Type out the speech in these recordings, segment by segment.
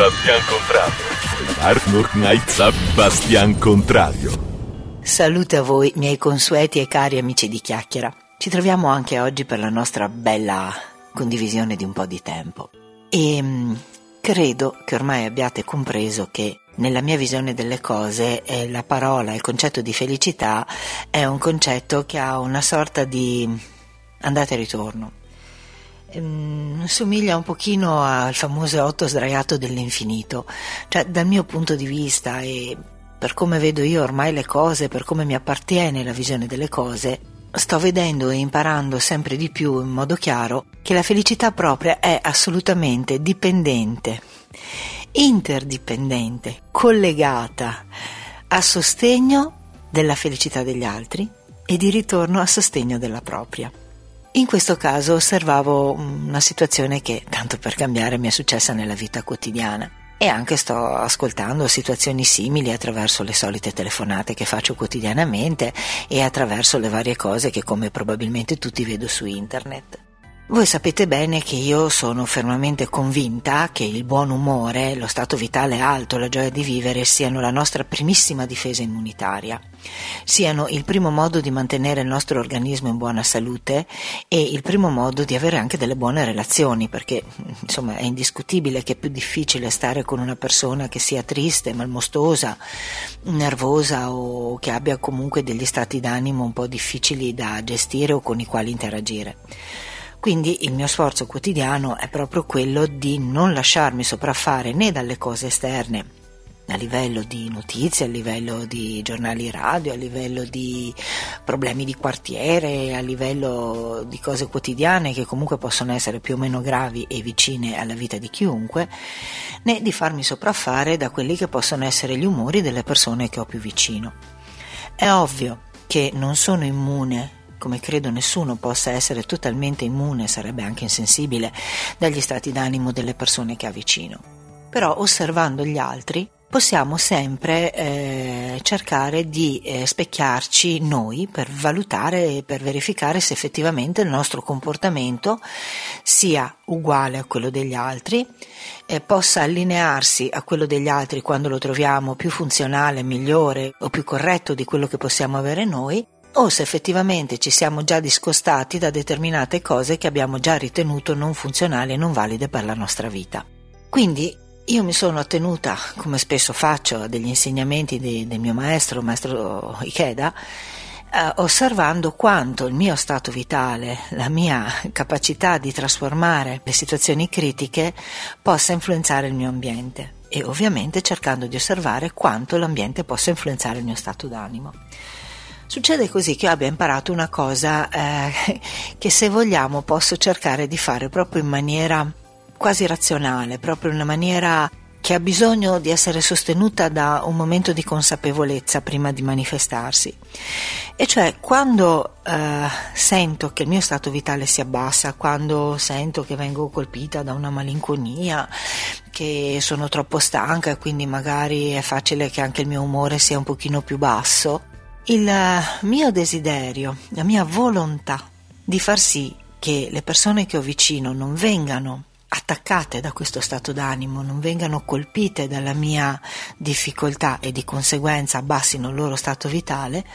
Bastian Contrario. Arnold Knight Bastian Contrario. Salute a voi, miei consueti e cari amici di chiacchiera. Ci troviamo anche oggi per la nostra bella condivisione di un po' di tempo. E mm, credo che ormai abbiate compreso che nella mia visione delle cose eh, la parola, il concetto di felicità è un concetto che ha una sorta di andata e ritorno. Ehm, somiglia un pochino al famoso otto sdraiato dell'infinito, cioè dal mio punto di vista e per come vedo io ormai le cose, per come mi appartiene la visione delle cose, sto vedendo e imparando sempre di più in modo chiaro che la felicità propria è assolutamente dipendente, interdipendente, collegata a sostegno della felicità degli altri e di ritorno a sostegno della propria. In questo caso osservavo una situazione che, tanto per cambiare, mi è successa nella vita quotidiana e anche sto ascoltando situazioni simili attraverso le solite telefonate che faccio quotidianamente e attraverso le varie cose che come probabilmente tutti vedo su internet. Voi sapete bene che io sono fermamente convinta che il buon umore, lo stato vitale alto, la gioia di vivere siano la nostra primissima difesa immunitaria, siano il primo modo di mantenere il nostro organismo in buona salute e il primo modo di avere anche delle buone relazioni, perché insomma è indiscutibile che è più difficile stare con una persona che sia triste, malmostosa, nervosa o che abbia comunque degli stati d'animo un po' difficili da gestire o con i quali interagire. Quindi il mio sforzo quotidiano è proprio quello di non lasciarmi sopraffare né dalle cose esterne a livello di notizie, a livello di giornali radio, a livello di problemi di quartiere, a livello di cose quotidiane che comunque possono essere più o meno gravi e vicine alla vita di chiunque, né di farmi sopraffare da quelli che possono essere gli umori delle persone che ho più vicino. È ovvio che non sono immune come credo nessuno possa essere totalmente immune, sarebbe anche insensibile, dagli stati d'animo delle persone che ha vicino. Però osservando gli altri possiamo sempre eh, cercare di eh, specchiarci noi per valutare e per verificare se effettivamente il nostro comportamento sia uguale a quello degli altri, eh, possa allinearsi a quello degli altri quando lo troviamo più funzionale, migliore o più corretto di quello che possiamo avere noi o se effettivamente ci siamo già discostati da determinate cose che abbiamo già ritenuto non funzionali e non valide per la nostra vita. Quindi io mi sono attenuta, come spesso faccio, a degli insegnamenti di, del mio maestro, maestro Ikeda, eh, osservando quanto il mio stato vitale, la mia capacità di trasformare le situazioni critiche possa influenzare il mio ambiente e ovviamente cercando di osservare quanto l'ambiente possa influenzare il mio stato d'animo. Succede così che io abbia imparato una cosa eh, che se vogliamo posso cercare di fare proprio in maniera quasi razionale, proprio in una maniera che ha bisogno di essere sostenuta da un momento di consapevolezza prima di manifestarsi. E cioè quando eh, sento che il mio stato vitale si abbassa, quando sento che vengo colpita da una malinconia, che sono troppo stanca e quindi magari è facile che anche il mio umore sia un pochino più basso, il mio desiderio, la mia volontà di far sì che le persone che ho vicino non vengano attaccate da questo stato d'animo, non vengano colpite dalla mia difficoltà e di conseguenza abbassino il loro stato vitale,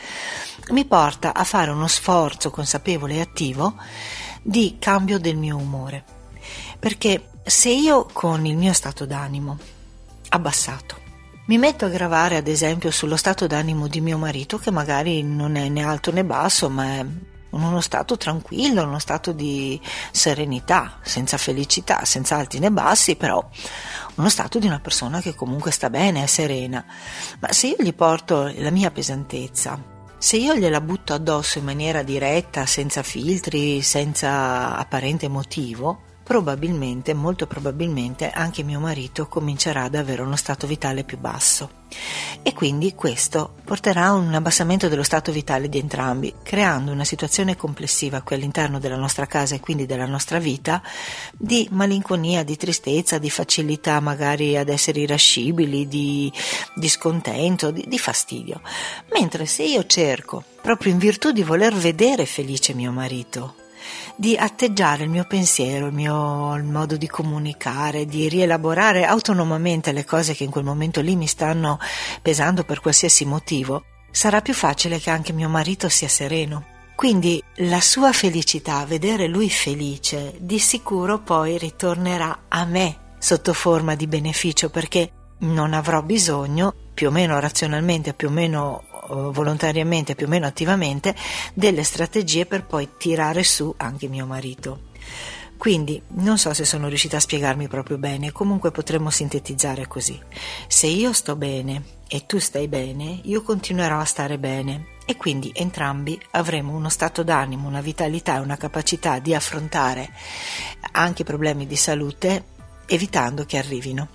mi porta a fare uno sforzo consapevole e attivo di cambio del mio umore. Perché se io con il mio stato d'animo abbassato mi metto a gravare ad esempio sullo stato d'animo di mio marito che magari non è né alto né basso ma è uno stato tranquillo, uno stato di serenità, senza felicità, senza alti né bassi, però uno stato di una persona che comunque sta bene, è serena. Ma se io gli porto la mia pesantezza, se io gliela butto addosso in maniera diretta, senza filtri, senza apparente motivo, probabilmente, molto probabilmente, anche mio marito comincerà ad avere uno stato vitale più basso. E quindi questo porterà a un abbassamento dello stato vitale di entrambi, creando una situazione complessiva qui all'interno della nostra casa e quindi della nostra vita di malinconia, di tristezza, di facilità magari ad essere irascibili, di, scontento, di, di fastidio. Mentre se io cerco, proprio in virtù di voler vedere felice mio marito, di atteggiare il mio pensiero, il mio il modo di comunicare, di rielaborare autonomamente le cose che in quel momento lì mi stanno pesando per qualsiasi motivo, sarà più facile che anche mio marito sia sereno. Quindi la sua felicità, vedere lui felice, di sicuro poi ritornerà a me sotto forma di beneficio perché non avrò bisogno, più o meno razionalmente, più o meno eh, volontariamente, più o meno attivamente, delle strategie per poi tirare su anche mio marito. Quindi non so se sono riuscita a spiegarmi proprio bene, comunque potremmo sintetizzare così. Se io sto bene e tu stai bene, io continuerò a stare bene e quindi entrambi avremo uno stato d'animo, una vitalità e una capacità di affrontare anche problemi di salute evitando che arrivino.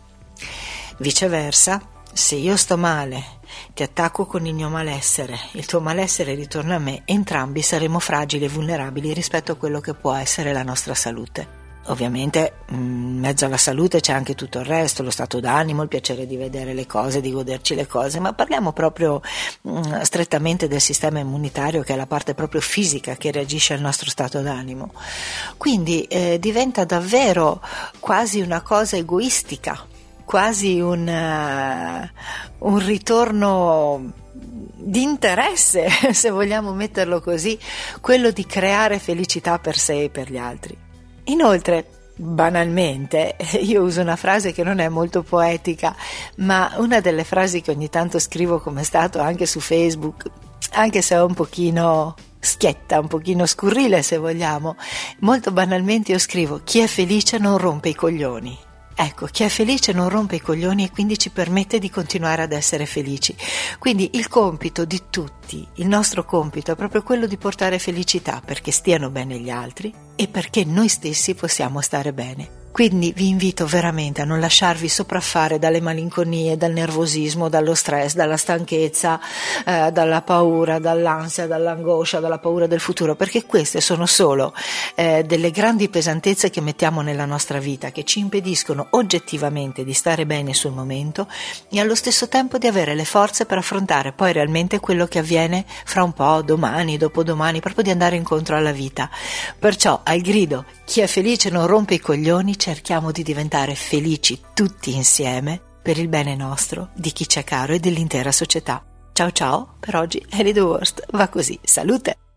Viceversa, se io sto male, ti attacco con il mio malessere, il tuo malessere ritorna a me, entrambi saremo fragili e vulnerabili rispetto a quello che può essere la nostra salute. Ovviamente in mezzo alla salute c'è anche tutto il resto, lo stato d'animo, il piacere di vedere le cose, di goderci le cose, ma parliamo proprio mh, strettamente del sistema immunitario che è la parte proprio fisica che reagisce al nostro stato d'animo. Quindi eh, diventa davvero quasi una cosa egoistica quasi un, uh, un ritorno di interesse, se vogliamo metterlo così, quello di creare felicità per sé e per gli altri. Inoltre, banalmente, io uso una frase che non è molto poetica, ma una delle frasi che ogni tanto scrivo come è stato anche su Facebook, anche se è un pochino schietta, un pochino scurrile se vogliamo, molto banalmente io scrivo chi è felice non rompe i coglioni. Ecco, chi è felice non rompe i coglioni e quindi ci permette di continuare ad essere felici. Quindi il compito di tutti, il nostro compito è proprio quello di portare felicità perché stiano bene gli altri e perché noi stessi possiamo stare bene. Quindi vi invito veramente a non lasciarvi sopraffare dalle malinconie, dal nervosismo, dallo stress, dalla stanchezza, eh, dalla paura, dall'ansia, dall'angoscia, dalla paura del futuro, perché queste sono solo eh, delle grandi pesantezze che mettiamo nella nostra vita, che ci impediscono oggettivamente di stare bene sul momento e allo stesso tempo di avere le forze per affrontare poi realmente quello che avviene fra un po', domani, dopodomani, proprio di andare incontro alla vita. Perciò al grido chi è felice non rompe i coglioni, cerchiamo di diventare felici tutti insieme per il bene nostro, di chi c'è caro e dell'intera società. Ciao ciao, per oggi Harry the Worst va così, salute!